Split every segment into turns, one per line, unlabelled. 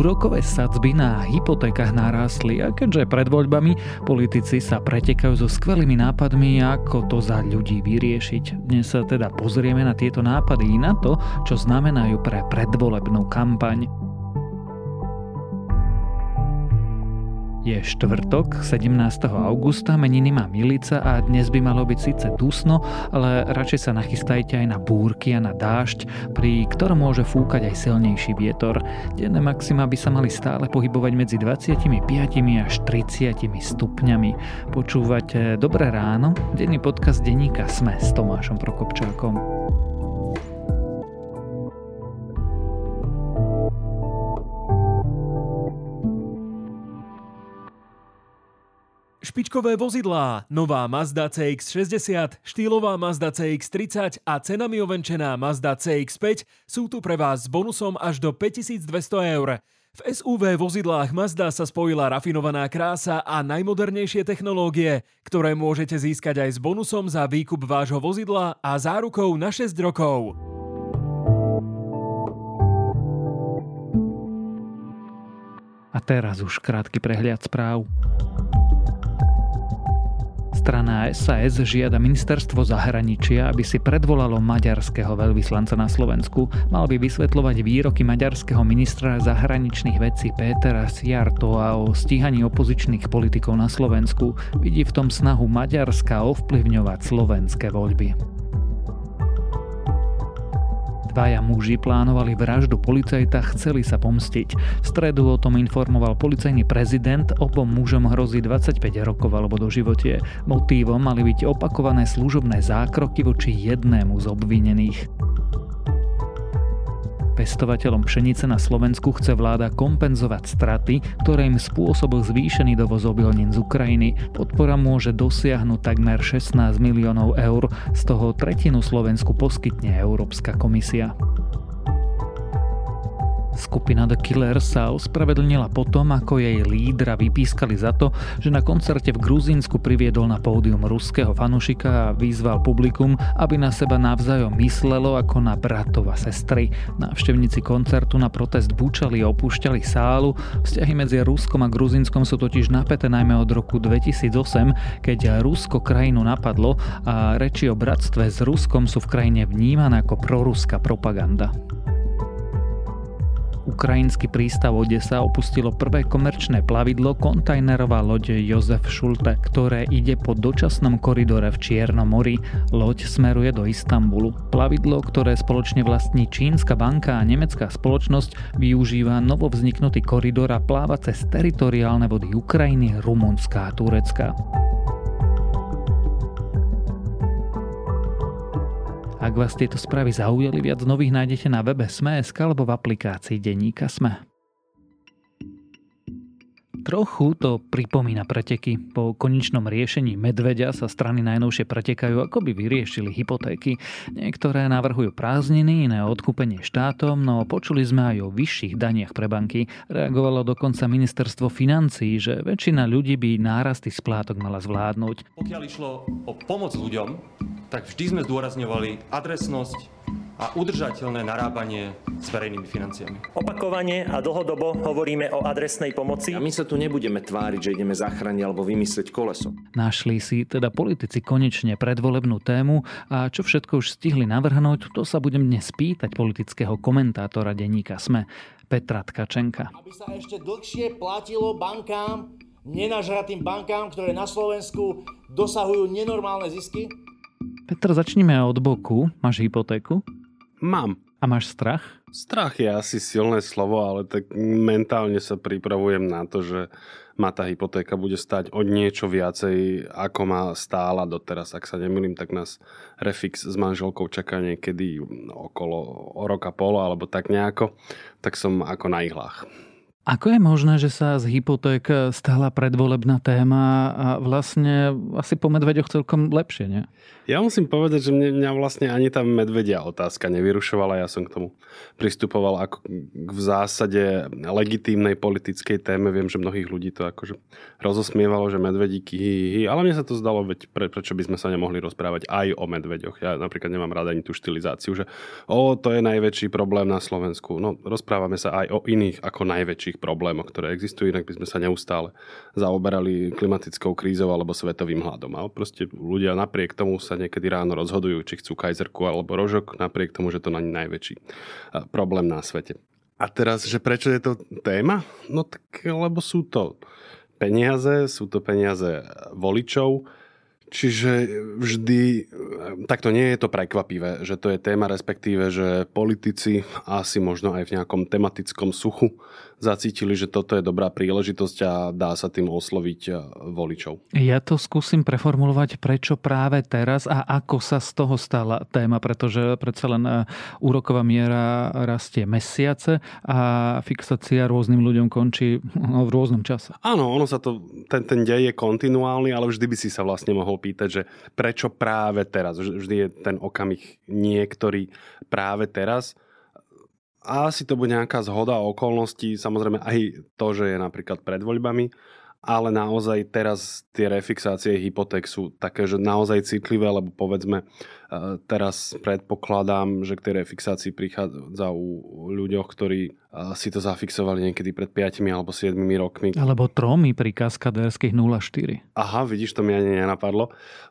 Úrokové sadzby na hypotékach narástli a keďže pred voľbami politici sa pretekajú so skvelými nápadmi, ako to za ľudí vyriešiť. Dnes sa teda pozrieme na tieto nápady i na to, čo znamenajú pre predvolebnú kampaň. Je štvrtok, 17. augusta, meniny má Milica a dnes by malo byť síce dusno, ale radšej sa nachystajte aj na búrky a na dážď, pri ktorom môže fúkať aj silnejší vietor. Denné maxima by sa mali stále pohybovať medzi 25 až 30 stupňami. Počúvate Dobré ráno, denný podcast denníka Sme s Tomášom Prokopčákom.
Špičkové vozidlá, nová Mazda CX-60, štýlová Mazda CX-30 a cenami ovenčená Mazda CX-5 sú tu pre vás s bonusom až do 5200 eur. V SUV vozidlách Mazda sa spojila rafinovaná krása a najmodernejšie technológie, ktoré môžete získať aj s bonusom za výkup vášho vozidla a zárukou na 6 rokov.
A teraz už krátky prehľad správ. Strana SAS žiada ministerstvo zahraničia, aby si predvolalo maďarského veľvyslanca na Slovensku. Mal by vysvetľovať výroky maďarského ministra zahraničných vecí Pétera Siartoa o stíhaní opozičných politikov na Slovensku. Vidí v tom snahu Maďarska ovplyvňovať slovenské voľby. Dvaja muži plánovali vraždu policajta, chceli sa pomstiť. V stredu o tom informoval policajný prezident, obom mužom hrozí 25 rokov alebo do životie. Motívom mali byť opakované služobné zákroky voči jednému z obvinených. Pestovateľom pšenice na Slovensku chce vláda kompenzovať straty, ktoré im spôsobil zvýšený dovoz obilnín z Ukrajiny. Podpora môže dosiahnuť takmer 16 miliónov eur, z toho tretinu Slovensku poskytne Európska komisia. Skupina The Killers sa ospravedlnila potom, ako jej lídra vypískali za to, že na koncerte v Gruzínsku priviedol na pódium ruského fanušika a vyzval publikum, aby na seba navzájom myslelo ako na bratova sestry. Návštevníci koncertu na protest búčali a opúšťali sálu. Vzťahy medzi Ruskom a Gruzínskom sú totiž napäté najmä od roku 2008, keď Rusko krajinu napadlo a reči o bratstve s Ruskom sú v krajine vnímané ako proruská propaganda. Ukrajinský prístav Odesa opustilo prvé komerčné plavidlo kontajnerová loď Jozef Schulte, ktoré ide po dočasnom koridore v Čiernom mori. Loď smeruje do Istanbulu. Plavidlo, ktoré spoločne vlastní Čínska banka a nemecká spoločnosť, využíva novovzniknutý koridor a pláva cez teritoriálne vody Ukrajiny, Rumunska a Turecka. Ak vás tieto správy zaujali, viac nových nájdete na webe Sme.sk alebo v aplikácii Denníka Sme. Trochu to pripomína preteky. Po konečnom riešení medveďa sa strany najnovšie pretekajú, ako by vyriešili hypotéky. Niektoré navrhujú prázdniny, iné odkúpenie štátom, no počuli sme aj o vyšších daniach pre banky. Reagovalo dokonca ministerstvo financí, že väčšina ľudí by nárasty splátok mala zvládnuť.
Pokiaľ išlo o pomoc ľuďom, tak vždy sme zdôrazňovali adresnosť a udržateľné narábanie s verejnými financiami.
Opakovane a dlhodobo hovoríme o adresnej pomoci.
A my sa tu nebudeme tváriť, že ideme zachrániť alebo vymyslieť koleso.
Našli si teda politici konečne predvolebnú tému a čo všetko už stihli navrhnúť, to sa budem dnes pýtať politického komentátora denníka SME, Petra Tkačenka.
Aby sa ešte dlhšie platilo bankám, nenažratým bankám, ktoré na Slovensku dosahujú nenormálne zisky,
Petr, začneme od boku. Máš hypotéku?
Mám.
A máš strach?
Strach je asi silné slovo, ale tak mentálne sa pripravujem na to, že ma tá hypotéka bude stať od niečo viacej, ako má stála doteraz. Ak sa nemýlim, tak nás Refix s manželkou čaká niekedy okolo o roka polo alebo tak nejako. Tak som ako na ihlách.
Ako je možné, že sa z hypoték stala predvolebná téma a vlastne asi po medveďoch celkom lepšie, nie?
Ja musím povedať, že mňa vlastne ani tá medvedia otázka nevyrušovala. Ja som k tomu pristupoval ako k v zásade legitímnej politickej téme. Viem, že mnohých ľudí to akože rozosmievalo, že medvedíky, hi, hi, ale mne sa to zdalo, veď pre, prečo by sme sa nemohli rozprávať aj o medveďoch. Ja napríklad nemám rada ani tú štilizáciu, že o, to je najväčší problém na Slovensku. No, rozprávame sa aj o iných ako najväčších problémoch, ktoré existujú, inak by sme sa neustále zaoberali klimatickou krízou alebo svetovým hladom. Ale proste ľudia napriek tomu sa niekedy ráno rozhodujú, či chcú kajzerku alebo rožok, napriek tomu, že to na najväčší problém na svete. A teraz, že prečo je to téma? No tak, lebo sú to peniaze, sú to peniaze voličov, Čiže vždy, takto nie je to prekvapivé, že to je téma, respektíve, že politici asi možno aj v nejakom tematickom suchu zacítili, že toto je dobrá príležitosť a dá sa tým osloviť eh, voličov.
Ja to skúsim preformulovať, prečo práve teraz a ako sa z toho stala téma, pretože predsa len eh, úroková miera rastie mesiace a fixácia rôznym ľuďom končí no, v rôznom čase.
Áno, ono sa to, ten, ten dej je kontinuálny, ale vždy by si sa vlastne mohol pýtať, že prečo práve teraz? Vždy je ten okamih niektorý práve teraz a asi to bude nejaká zhoda okolností, samozrejme aj to, že je napríklad pred voľbami, ale naozaj teraz tie refixácie hypoték sú také, že naozaj citlivé, lebo povedzme e, teraz predpokladám, že k tej refixácii prichádza u ľuďoch, ktorí e, si to zafixovali niekedy pred 5 alebo 7 rokmi.
Alebo tromi pri kaskadérských 0,4.
Aha, vidíš, to mi ani nenapadlo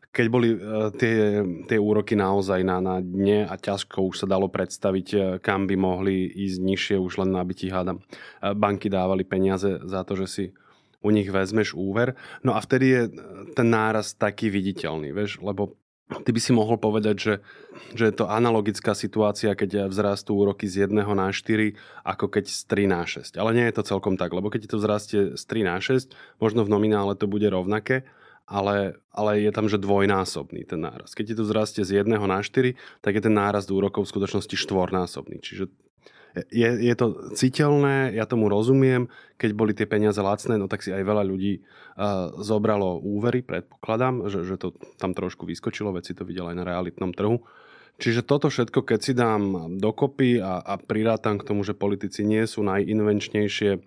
keď boli uh, tie, tie úroky naozaj na, na dne a ťažko už sa dalo predstaviť, kam by mohli ísť nižšie, už len aby ti hádam. Banky dávali peniaze za to, že si u nich vezmeš úver. No a vtedy je ten náraz taký viditeľný, vieš, lebo ty by si mohol povedať, že, že je to analogická situácia, keď vzrastú úroky z 1 na 4, ako keď z 3 na 6. Ale nie je to celkom tak, lebo keď to vzrastie z 3 na 6, možno v nominále to bude rovnaké, ale, ale je tam, že dvojnásobný ten nárast. Keď ti to zrastie z 1 na 4, tak je ten nárast úrokov v skutočnosti štvornásobný. Čiže je, je to citeľné, ja tomu rozumiem, keď boli tie peniaze lacné, no tak si aj veľa ľudí uh, zobralo úvery, predpokladám, že, že to tam trošku vyskočilo, veci to videl aj na realitnom trhu. Čiže toto všetko, keď si dám dokopy a, a prirátam k tomu, že politici nie sú najinvenčnejšie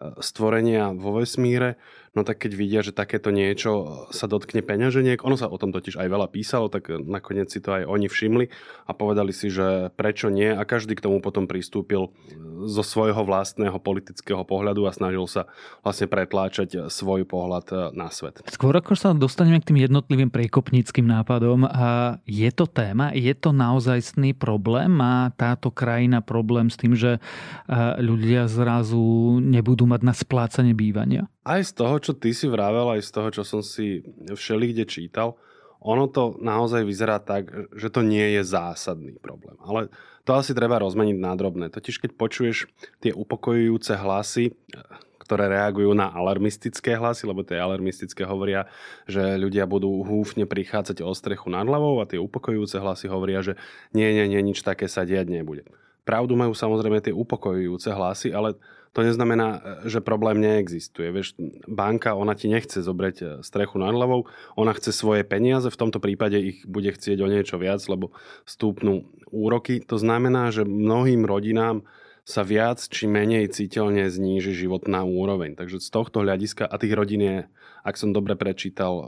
stvorenia vo vesmíre, no tak keď vidia, že takéto niečo sa dotkne peňaženiek, ono sa o tom totiž aj veľa písalo, tak nakoniec si to aj oni všimli a povedali si, že prečo nie a každý k tomu potom pristúpil zo svojho vlastného politického pohľadu a snažil sa vlastne pretláčať svoj pohľad na svet.
Skôr ako sa dostaneme k tým jednotlivým priekopníckým nápadom, a je to téma, je to naozajstný problém? Má táto krajina problém s tým, že ľudia zrazu nebudú mať na splácanie bývania?
Aj z toho, čo ty si vravel, aj z toho, čo som si všeli kde čítal, ono to naozaj vyzerá tak, že to nie je zásadný problém. Ale to asi treba rozmeniť na. Totiž keď počuješ tie upokojujúce hlasy, ktoré reagujú na alarmistické hlasy, lebo tie alarmistické hovoria, že ľudia budú húfne prichádzať o strechu nad hlavou a tie upokojujúce hlasy hovoria, že nie, nie, nie, nič také sa diať nebude. Pravdu majú samozrejme tie upokojujúce hlasy, ale to neznamená, že problém neexistuje. Vieš, banka, ona ti nechce zobrať e, strechu nad hlavou, ona chce svoje peniaze, v tomto prípade ich bude chcieť o niečo viac, lebo stúpnú úroky. To znamená, že mnohým rodinám sa viac či menej citeľne zníži životná úroveň. Takže z tohto hľadiska, a tých rodín je, ak som dobre prečítal e,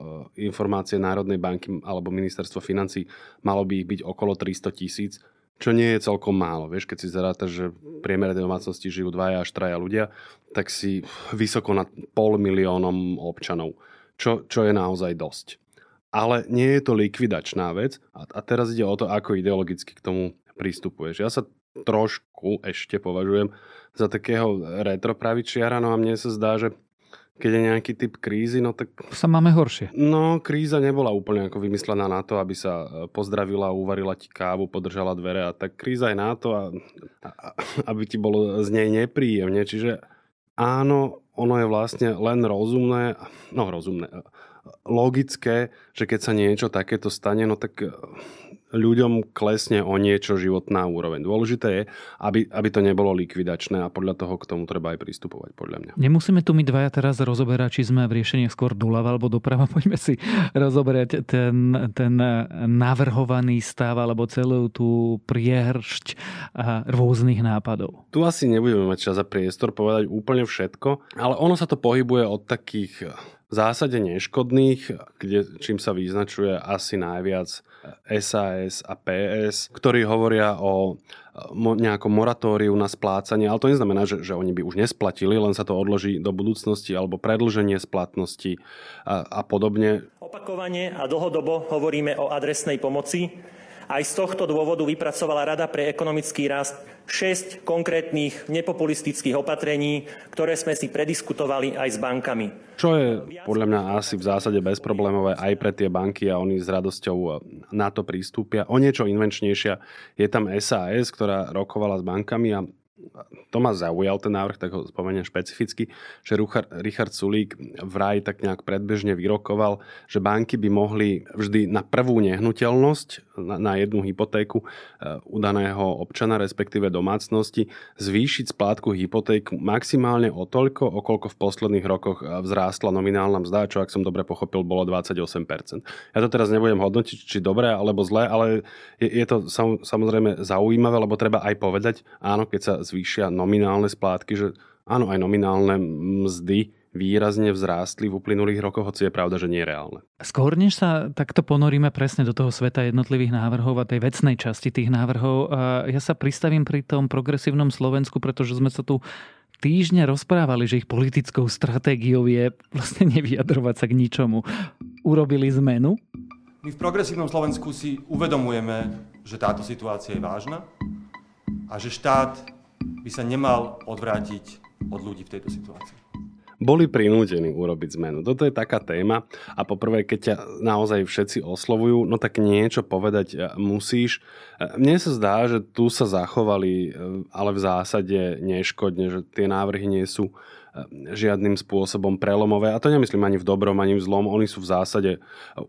informácie Národnej banky alebo ministerstvo financí, malo by ich byť okolo 300 tisíc čo nie je celkom málo. Vieš, keď si zarátaš, že v priemere domácnosti žijú dvaja až traja ľudia, tak si vysoko nad pol miliónom občanov, čo, čo je naozaj dosť. Ale nie je to likvidačná vec a, a teraz ide o to, ako ideologicky k tomu pristupuješ. Ja sa trošku ešte považujem za takého retropravičiara, no a mne sa zdá, že keď je nejaký typ krízy, no tak...
Sa máme horšie.
No, kríza nebola úplne ako vymyslená na to, aby sa e, pozdravila, uvarila ti kávu, podržala dvere a tak kríza je na to, a, a, aby ti bolo z nej nepríjemne. Čiže áno, ono je vlastne len rozumné, no rozumné, logické, že keď sa niečo takéto stane, no tak ľuďom klesne o niečo životná úroveň. Dôležité je, aby, aby to nebolo likvidačné a podľa toho k tomu treba aj pristupovať, podľa mňa.
Nemusíme tu my dvaja teraz rozoberať, či sme v riešeniach skôr doľava alebo doprava. Poďme si rozoberať ten, ten navrhovaný stav alebo celú tú priehršť rôznych nápadov.
Tu asi nebudeme mať čas a priestor povedať úplne všetko, ale ono sa to pohybuje od takých v zásade neškodných, kde, čím sa vyznačuje asi najviac SAS a PS, ktorí hovoria o nejakom moratóriu na splácanie, ale to neznamená, že, že oni by už nesplatili, len sa to odloží do budúcnosti alebo predlženie splatnosti a, a podobne.
Opakovane a dlhodobo hovoríme o adresnej pomoci, aj z tohto dôvodu vypracovala Rada pre ekonomický rast 6 konkrétnych nepopulistických opatrení, ktoré sme si prediskutovali aj s bankami.
Čo je podľa mňa asi v zásade bezproblémové aj pre tie banky a oni s radosťou na to prístupia. O niečo invenčnejšia je tam SAS, ktorá rokovala s bankami a to ma zaujal ten návrh, tak ho spomeniem špecificky, že Richard Sulík vraj tak nejak predbežne vyrokoval, že banky by mohli vždy na prvú nehnuteľnosť, na, na jednu hypotéku e, udaného občana, respektíve domácnosti, zvýšiť splátku hypoték maximálne o toľko, okolko v posledných rokoch e, vzrástla nominálna mzda, čo ak som dobre pochopil, bolo 28%. Ja to teraz nebudem hodnotiť, či dobré alebo zlé, ale je, je to sam, samozrejme zaujímavé, lebo treba aj povedať, áno, keď sa zvýšia nominálne splátky, že áno, aj nominálne mzdy výrazne vzrástli v uplynulých rokoch, hoci je pravda, že nie je reálne.
Skôr než sa takto ponoríme presne do toho sveta jednotlivých návrhov a tej vecnej časti tých návrhov, ja sa pristavím pri tom progresívnom Slovensku, pretože sme sa tu týždne rozprávali, že ich politickou stratégiou je vlastne nevyjadrovať sa k ničomu. Urobili zmenu?
My v progresívnom Slovensku si uvedomujeme, že táto situácia je vážna a že štát by sa nemal odvrátiť od ľudí v tejto situácii?
Boli prinútení urobiť zmenu. Toto je taká téma a poprvé, keď ťa naozaj všetci oslovujú, no tak niečo povedať e, musíš. E, mne sa zdá, že tu sa zachovali, e, ale v zásade neškodne, že tie návrhy nie sú žiadnym spôsobom prelomové. A to nemyslím ani v dobrom, ani v zlom. Oni sú v zásade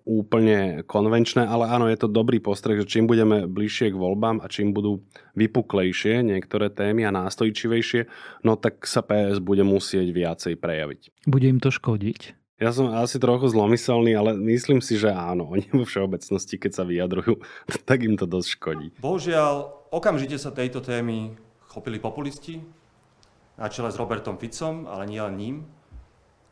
úplne konvenčné, ale áno, je to dobrý postreh, že čím budeme bližšie k voľbám a čím budú vypuklejšie niektoré témy a nástojčivejšie, no tak sa PS bude musieť viacej prejaviť.
Bude im to škodiť?
Ja som asi trochu zlomyselný, ale myslím si, že áno. Oni vo všeobecnosti, keď sa vyjadrujú, tak im to dosť škodí.
Bohužiaľ, okamžite sa tejto témy chopili populisti, na čele s Robertom Ficom, ale nie len ním,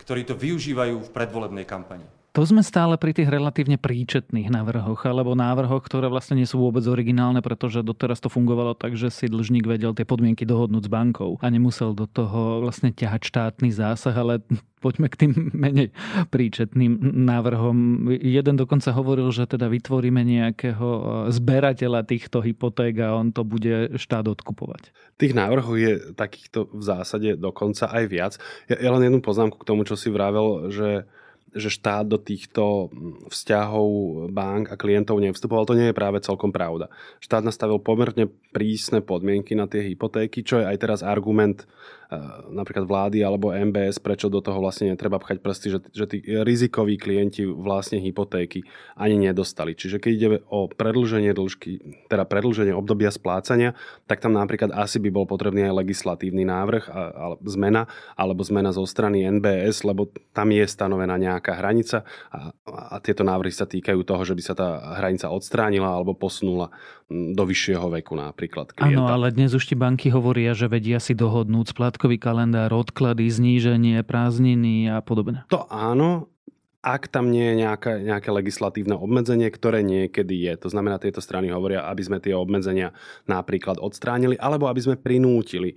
ktorí to využívajú v predvolebnej kampani.
To sme stále pri tých relatívne príčetných návrhoch, alebo návrhoch, ktoré vlastne nie sú vôbec originálne, pretože doteraz to fungovalo tak, že si dlžník vedel tie podmienky dohodnúť s bankou a nemusel do toho vlastne ťahať štátny zásah, ale poďme k tým menej príčetným návrhom. Jeden dokonca hovoril, že teda vytvoríme nejakého e, zberateľa týchto hypoték a on to bude štát odkupovať.
Tých návrhov je takýchto v zásade dokonca aj viac. Ja, ja len jednu poznámku k tomu, čo si vravel, že že štát do týchto vzťahov bank a klientov nevstupoval, to nie je práve celkom pravda. Štát nastavil pomerne prísne podmienky na tie hypotéky, čo je aj teraz argument Eh, napríklad vlády alebo MBS, prečo do toho vlastne netreba pchať prsty, že, že tí rizikoví klienti vlastne hypotéky ani nedostali. Čiže keď ide o predlženie dĺžky, teda predlženie obdobia splácania, tak tam napríklad asi by bol potrebný aj legislatívny návrh a, a zmena, alebo zmena zo strany NBS, lebo tam je stanovená nejaká hranica a, a tieto návrhy sa týkajú toho, že by sa tá hranica odstránila alebo posunula do vyššieho veku napríklad klienta.
Áno, ale dnes už ti banky hovoria, že vedia si dohodnúť splátku sviatkový kalendár, odklady, zníženie, prázdniny a podobne.
To áno, ak tam nie je nejaké, nejaké legislatívne obmedzenie, ktoré niekedy je. To znamená, tieto strany hovoria, aby sme tie obmedzenia napríklad odstránili, alebo aby sme prinútili e,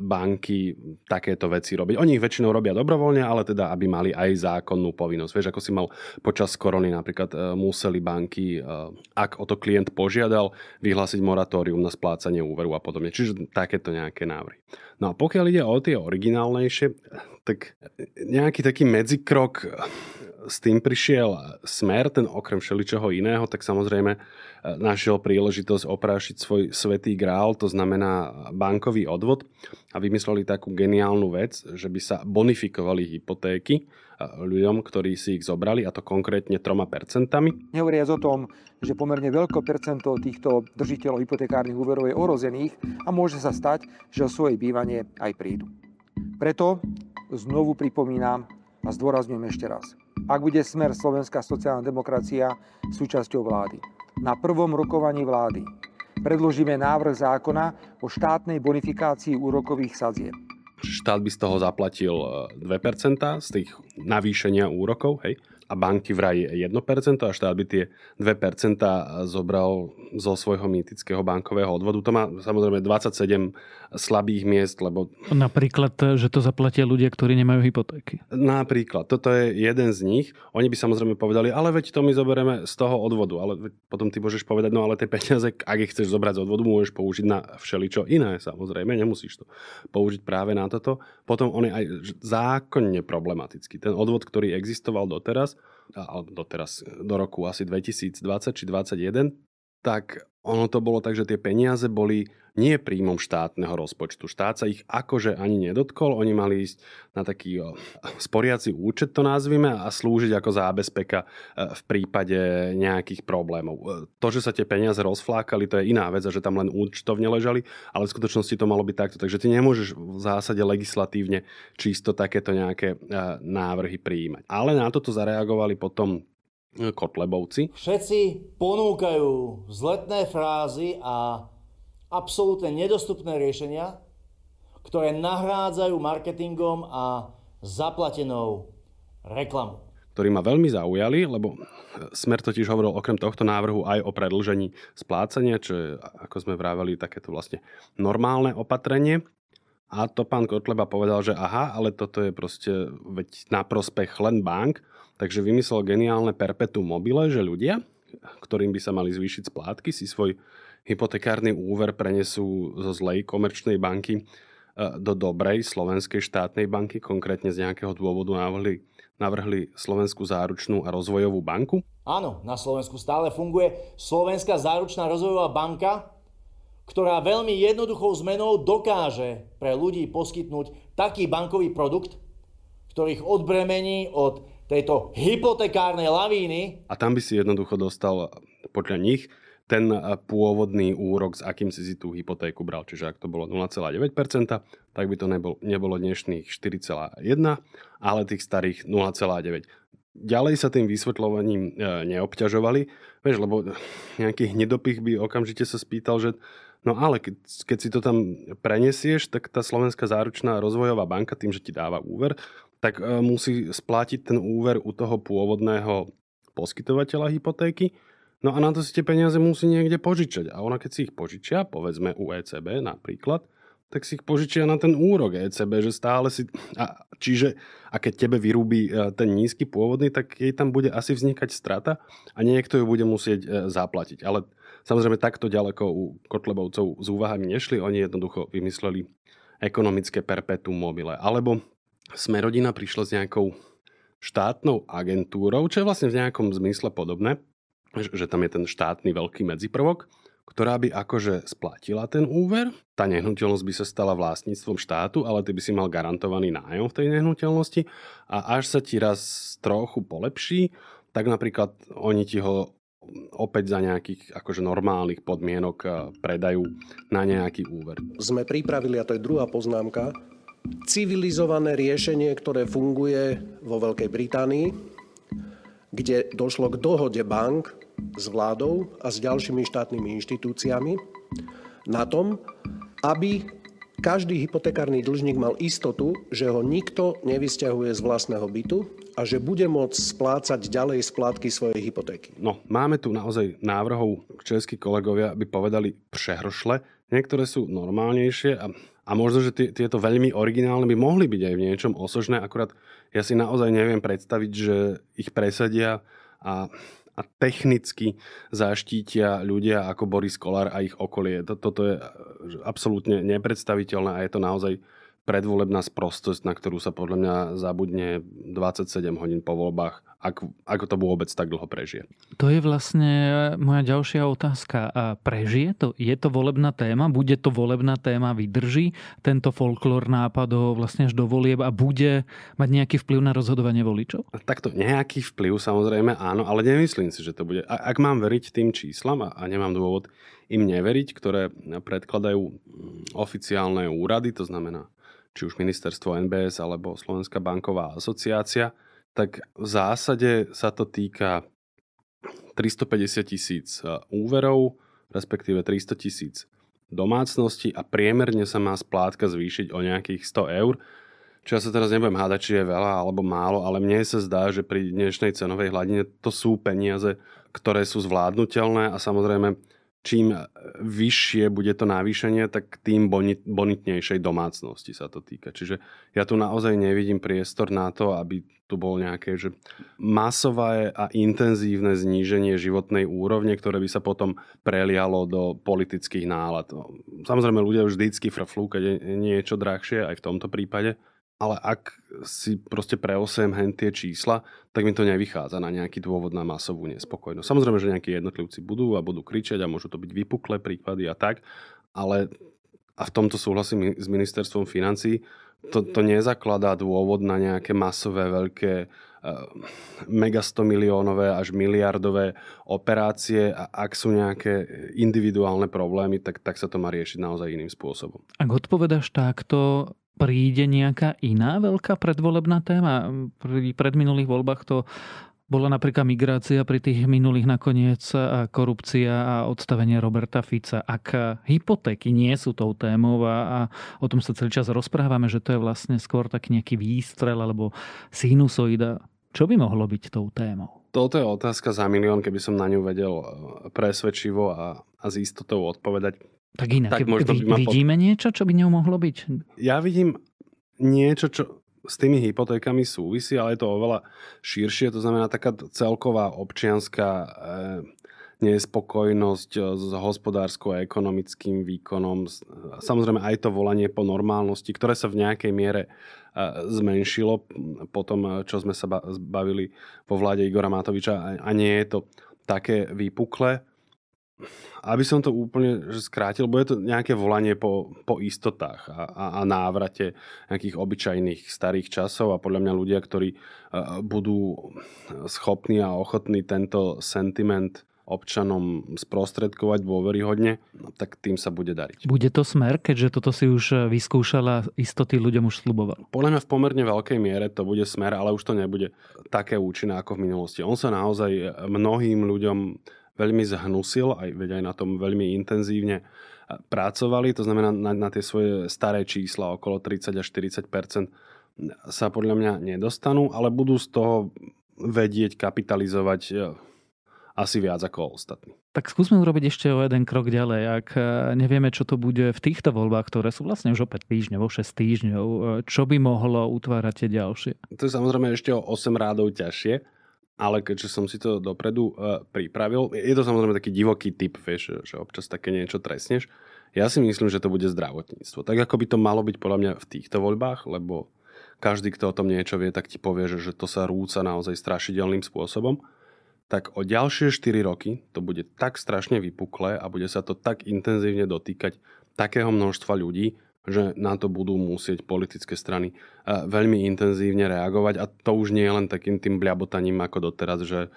banky takéto veci robiť. Oni ich väčšinou robia dobrovoľne, ale teda, aby mali aj zákonnú povinnosť. Vieš, ako si mal počas korony napríklad e, museli banky, e, ak o to klient požiadal, vyhlásiť moratórium na splácanie úveru a podobne. Čiže takéto nejaké návrhy. No a pokiaľ ide o tie originálnejšie, tak nejaký taký medzikrok s tým prišiel smer, ten okrem všeličoho iného, tak samozrejme e, našiel príležitosť oprášiť svoj svetý grál, to znamená bankový odvod a vymysleli takú geniálnu vec, že by sa bonifikovali hypotéky ľuďom, ktorí si ich zobrali, a to konkrétne 3%.
Nehovoriac o tom, že pomerne veľké percento týchto držiteľov hypotekárnych úverov je ohrozených a môže sa stať, že o svoje bývanie aj prídu. Preto znovu pripomínam a zdôrazňujem ešte raz. Ak bude smer Slovenská sociálna demokracia súčasťou vlády, na prvom rokovaní vlády predložíme návrh zákona o štátnej bonifikácii úrokových sadzieb
štát by z toho zaplatil 2% e, z tých navýšenia úrokov, hej, a banky vraj 1% a štát by tie 2% zobral zo svojho mýtického bankového odvodu. To má samozrejme 27 slabých miest, lebo...
Napríklad, že to zaplatia ľudia, ktorí nemajú hypotéky.
Napríklad, toto je jeden z nich. Oni by samozrejme povedali, ale veď to my zoberieme z toho odvodu. Ale potom ty môžeš povedať, no ale tie peniaze, ak ich chceš zobrať z odvodu, môžeš použiť na všeličo iné. Samozrejme, nemusíš to použiť práve na toto. Potom on je aj zákonne problematický. Ten odvod, ktorý existoval doteraz, alebo doteraz do roku asi 2020 či 2021, tak ono to bolo tak, že tie peniaze boli nie príjmom štátneho rozpočtu. Štát sa ich akože ani nedotkol, oni mali ísť na taký sporiaci účet, to nazvime, a slúžiť ako zábezpeka e, v prípade nejakých problémov. E, to, že sa tie peniaze rozflákali, to je iná vec, a že tam len účtovne ležali, ale v skutočnosti to malo byť takto. Takže ty nemôžeš v zásade legislatívne čisto takéto nejaké e, návrhy prijímať. Ale na toto zareagovali potom Kotlebovci.
Všetci ponúkajú vzletné frázy a absolútne nedostupné riešenia, ktoré nahrádzajú marketingom a zaplatenou reklamou
ktorí ma veľmi zaujali, lebo Smer totiž hovoril okrem tohto návrhu aj o predlžení splácania, čo je, ako sme vraveli, takéto vlastne normálne opatrenie. A to pán Kotleba povedal, že aha, ale toto je proste veď na prospech len bank, Takže vymyslel geniálne perpetuum mobile, že ľudia, ktorým by sa mali zvýšiť splátky, si svoj hypotekárny úver prenesú zo zlej komerčnej banky e, do dobrej slovenskej štátnej banky, konkrétne z nejakého dôvodu navrhli, navrhli Slovenskú záručnú a rozvojovú banku.
Áno, na Slovensku stále funguje Slovenská záručná rozvojová banka, ktorá veľmi jednoduchou zmenou dokáže pre ľudí poskytnúť taký bankový produkt, ktorých odbremení od tejto hypotekárnej lavíny.
A tam by si jednoducho dostal podľa nich ten pôvodný úrok, s akým si si tú hypotéku bral. Čiže ak to bolo 0,9%, tak by to nebol, nebolo dnešných 4,1, ale tých starých 0,9. Ďalej sa tým vysvetľovaním e, neobťažovali, vieš, lebo nejaký hnedopich by okamžite sa spýtal, že no ale keď, keď si to tam prenesieš, tak tá Slovenská záručná rozvojová banka tým, že ti dáva úver, tak e, musí splatiť ten úver u toho pôvodného poskytovateľa hypotéky. No a na to si tie peniaze musí niekde požičať. A ona keď si ich požičia, povedzme u ECB napríklad, tak si ich požičia na ten úrok ECB, že stále si... A, čiže a keď tebe vyrúbi e, ten nízky pôvodný, tak jej tam bude asi vznikať strata a niekto ju bude musieť e, zaplatiť. Ale samozrejme takto ďaleko u Kotlebovcov s úvahami nešli, oni jednoducho vymysleli ekonomické perpetuum mobile. Alebo Smerodina prišla s nejakou štátnou agentúrou, čo je vlastne v nejakom zmysle podobné, že tam je ten štátny veľký medziprvok, ktorá by akože splatila ten úver. Tá nehnuteľnosť by sa stala vlastníctvom štátu, ale ty by si mal garantovaný nájom v tej nehnuteľnosti a až sa ti raz trochu polepší, tak napríklad oni ti ho opäť za nejakých akože normálnych podmienok eh, predajú na nejaký úver.
Sme pripravili, a to je druhá poznámka, civilizované riešenie, ktoré funguje vo Veľkej Británii, kde došlo k dohode bank s vládou a s ďalšími štátnymi inštitúciami na tom, aby každý hypotekárny dlžník mal istotu, že ho nikto nevysťahuje z vlastného bytu a že bude môcť splácať ďalej splátky svojej hypotéky.
No, máme tu naozaj návrhov, českí kolegovia by povedali prehrošle. Niektoré sú normálnejšie a a možno, že tieto veľmi originálne by mohli byť aj v niečom osožné, akurát ja si naozaj neviem predstaviť, že ich presadia a, a technicky zaštítia ľudia ako Boris Kolár a ich okolie. Toto je absolútne nepredstaviteľné a je to naozaj predvolebná sprostosť, na ktorú sa podľa mňa zabudne 27 hodín po voľbách, ako, ako to vôbec tak dlho prežije.
To je vlastne moja ďalšia otázka. A prežije to? Je to volebná téma? Bude to volebná téma? Vydrží tento folklór nápadov vlastne až do volieb a bude mať nejaký vplyv na rozhodovanie voličov?
Takto nejaký vplyv samozrejme áno, ale nemyslím si, že to bude. Ak mám veriť tým číslam a nemám dôvod im neveriť, ktoré predkladajú oficiálne úrady, to znamená či už ministerstvo NBS alebo Slovenská banková asociácia, tak v zásade sa to týka 350 tisíc e, úverov, respektíve 300 tisíc domácnosti a priemerne sa má splátka zvýšiť o nejakých 100 eur. Čo ja sa teraz nebudem hádať, či je veľa alebo málo, ale mne sa zdá, že pri dnešnej cenovej hladine to sú peniaze, ktoré sú zvládnutelné a samozrejme čím vyššie bude to navýšenie, tak tým bonitnejšej domácnosti sa to týka. Čiže ja tu naozaj nevidím priestor na to, aby tu bol nejaké že masové a intenzívne zníženie životnej úrovne, ktoré by sa potom prelialo do politických nálad. Samozrejme, ľudia vždycky frflú, keď je niečo drahšie, aj v tomto prípade ale ak si proste preosem hen tie čísla, tak mi to nevychádza na nejaký dôvod na masovú nespokojnosť. Samozrejme, že nejakí jednotlivci budú a budú kričať a môžu to byť vypuklé prípady a tak, ale a v tomto súhlasím s ministerstvom financí, to, to nezakladá dôvod na nejaké masové, veľké mega 100 miliónové až miliardové operácie a ak sú nejaké individuálne problémy, tak, tak sa to má riešiť naozaj iným spôsobom.
Ak odpovedáš takto, príde nejaká iná veľká predvolebná téma? Pri predminulých voľbách to bola napríklad migrácia, pri tých minulých nakoniec korupcia a odstavenie Roberta Fica. Ak hypotéky nie sú tou témou a, a o tom sa celý čas rozprávame, že to je vlastne skôr tak nejaký výstrel alebo sinusoida, čo by mohlo byť tou témou?
Toto je otázka za milión, keby som na ňu vedel presvedčivo a, a s istotou odpovedať.
Tak inak, tak možno by vidíme pod... niečo, čo by ňou mohlo byť?
Ja vidím niečo, čo s tými hypotékami súvisí, ale je to oveľa širšie. To znamená taká celková občianská e, nespokojnosť eh, s hospodársko-ekonomickým výkonom. Samozrejme aj to volanie po normálnosti, ktoré sa v nejakej miere eh, zmenšilo po tom, čo sme sa bavili vo vláde Igora Matoviča a nie je to také vypuklé aby som to úplne skrátil, bude to nejaké volanie po, po istotách a, a, a návrate nejakých obyčajných starých časov a podľa mňa ľudia, ktorí uh, budú schopní a ochotní tento sentiment občanom sprostredkovať dôveryhodne, no, tak tým sa bude dariť.
Bude to smer, keďže toto si už vyskúšala istoty ľuďom už sluboval?
Podľa mňa v pomerne veľkej miere to bude smer, ale už to nebude také účinné ako v minulosti. On sa naozaj mnohým ľuďom veľmi zhnusil, aj, veď aj na tom veľmi intenzívne pracovali, to znamená na, na tie svoje staré čísla okolo 30 až 40% sa podľa mňa nedostanú, ale budú z toho vedieť kapitalizovať e, asi viac ako ostatní.
Tak skúsme urobiť ešte o jeden krok ďalej. Ak e, nevieme, čo to bude v týchto voľbách, ktoré sú vlastne už opäť týždňov, 6 týždňov, e, čo by mohlo utvárať tie ďalšie?
To je samozrejme ešte o 8 rádov ťažšie ale keďže som si to dopredu uh, pripravil, je to samozrejme taký divoký typ, vieš, že občas také niečo trestneš. Ja si myslím, že to bude zdravotníctvo. Tak ako by to malo byť podľa mňa v týchto voľbách, lebo každý, kto o tom niečo vie, tak ti povie, že, to sa rúca naozaj strašidelným spôsobom. Tak o ďalšie 4 roky to bude tak strašne vypuklé a bude sa to tak intenzívne dotýkať takého množstva ľudí, že na to budú musieť politické strany veľmi intenzívne reagovať. A to už nie je len takým tým bľabotaním ako doteraz, že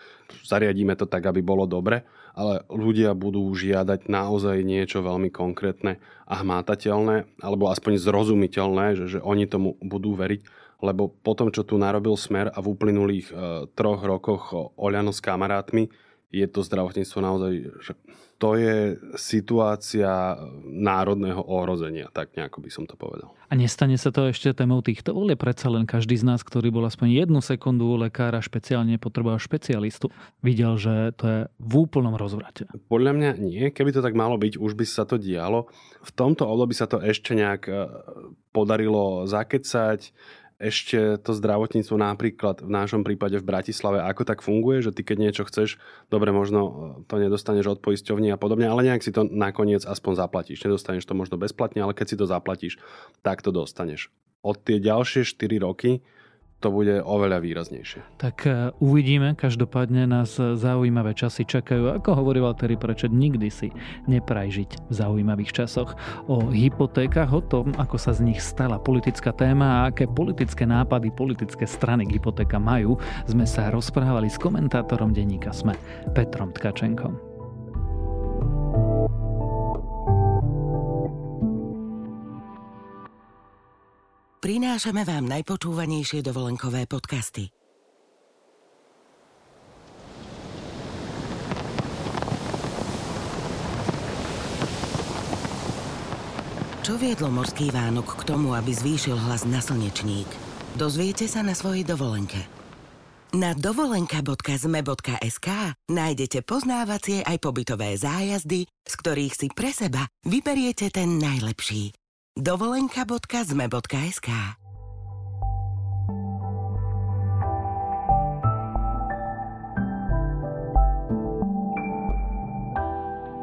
zariadíme to tak, aby bolo dobre, ale ľudia budú žiadať naozaj niečo veľmi konkrétne a hmátateľné, alebo aspoň zrozumiteľné, že, že oni tomu budú veriť, lebo potom, čo tu narobil Smer a v uplynulých e, troch rokoch Oľano s kamarátmi, je to zdravotníctvo naozaj, že to je situácia národného ohrozenia, tak nejako by som to povedal.
A nestane sa to ešte témou týchto volie? Predsa len každý z nás, ktorý bol aspoň jednu sekundu u lekára, špeciálne potreboval špecialistu, videl, že to je v úplnom rozvrate.
Podľa mňa nie. Keby to tak malo byť, už by sa to dialo. V tomto období sa to ešte nejak e, podarilo zakecať ešte to zdravotníctvo napríklad v našom prípade v Bratislave, ako tak funguje, že ty keď niečo chceš, dobre, možno to nedostaneš od poisťovní a podobne, ale nejak si to nakoniec aspoň zaplatíš. Nedostaneš to možno bezplatne, ale keď si to zaplatíš, tak to dostaneš. Od tie ďalšie 4 roky to bude oveľa výraznejšie.
Tak e, uvidíme, každopádne nás zaujímavé časy čakajú. Ako hovoril Terry Prečet, nikdy si nepraj v zaujímavých časoch. O hypotékach, o tom, ako sa z nich stala politická téma a aké politické nápady politické strany k hypotéka majú, sme sa rozprávali s komentátorom denníka SME, Petrom Tkačenkom.
Prinášame vám najpočúvanejšie dovolenkové podcasty. Čo viedlo morský Vánok k tomu, aby zvýšil hlas na slnečník? Dozviete sa na svojej dovolenke. Na dovolenka.zme.sk nájdete poznávacie aj pobytové zájazdy, z ktorých si pre seba vyberiete ten najlepší dovolenka.zme.sk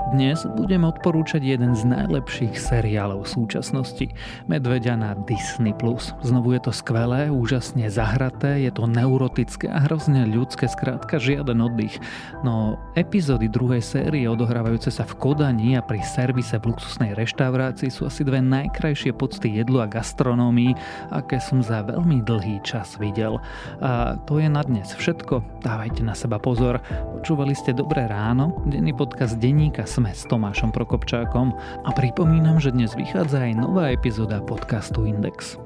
Dnes budem odporúčať jeden z najlepších seriálov súčasnosti. Medveďa na Disney+. Znovu je to skvelé, úžasne zahraté, je to neurotické a hrozne ľudské, skrátka žiaden oddych. No epizódy druhej série odohrávajúce sa v Kodani a pri servise v luxusnej reštaurácii sú asi dve najkrajšie pocty jedlu a gastronómii, aké som za veľmi dlhý čas videl. A to je na dnes všetko. Dávajte na seba pozor. Počúvali ste Dobré ráno, denný podcast denníka sme s Tomášom Prokopčákom a pripomínam, že dnes vychádza aj nová epizóda podcastu Index.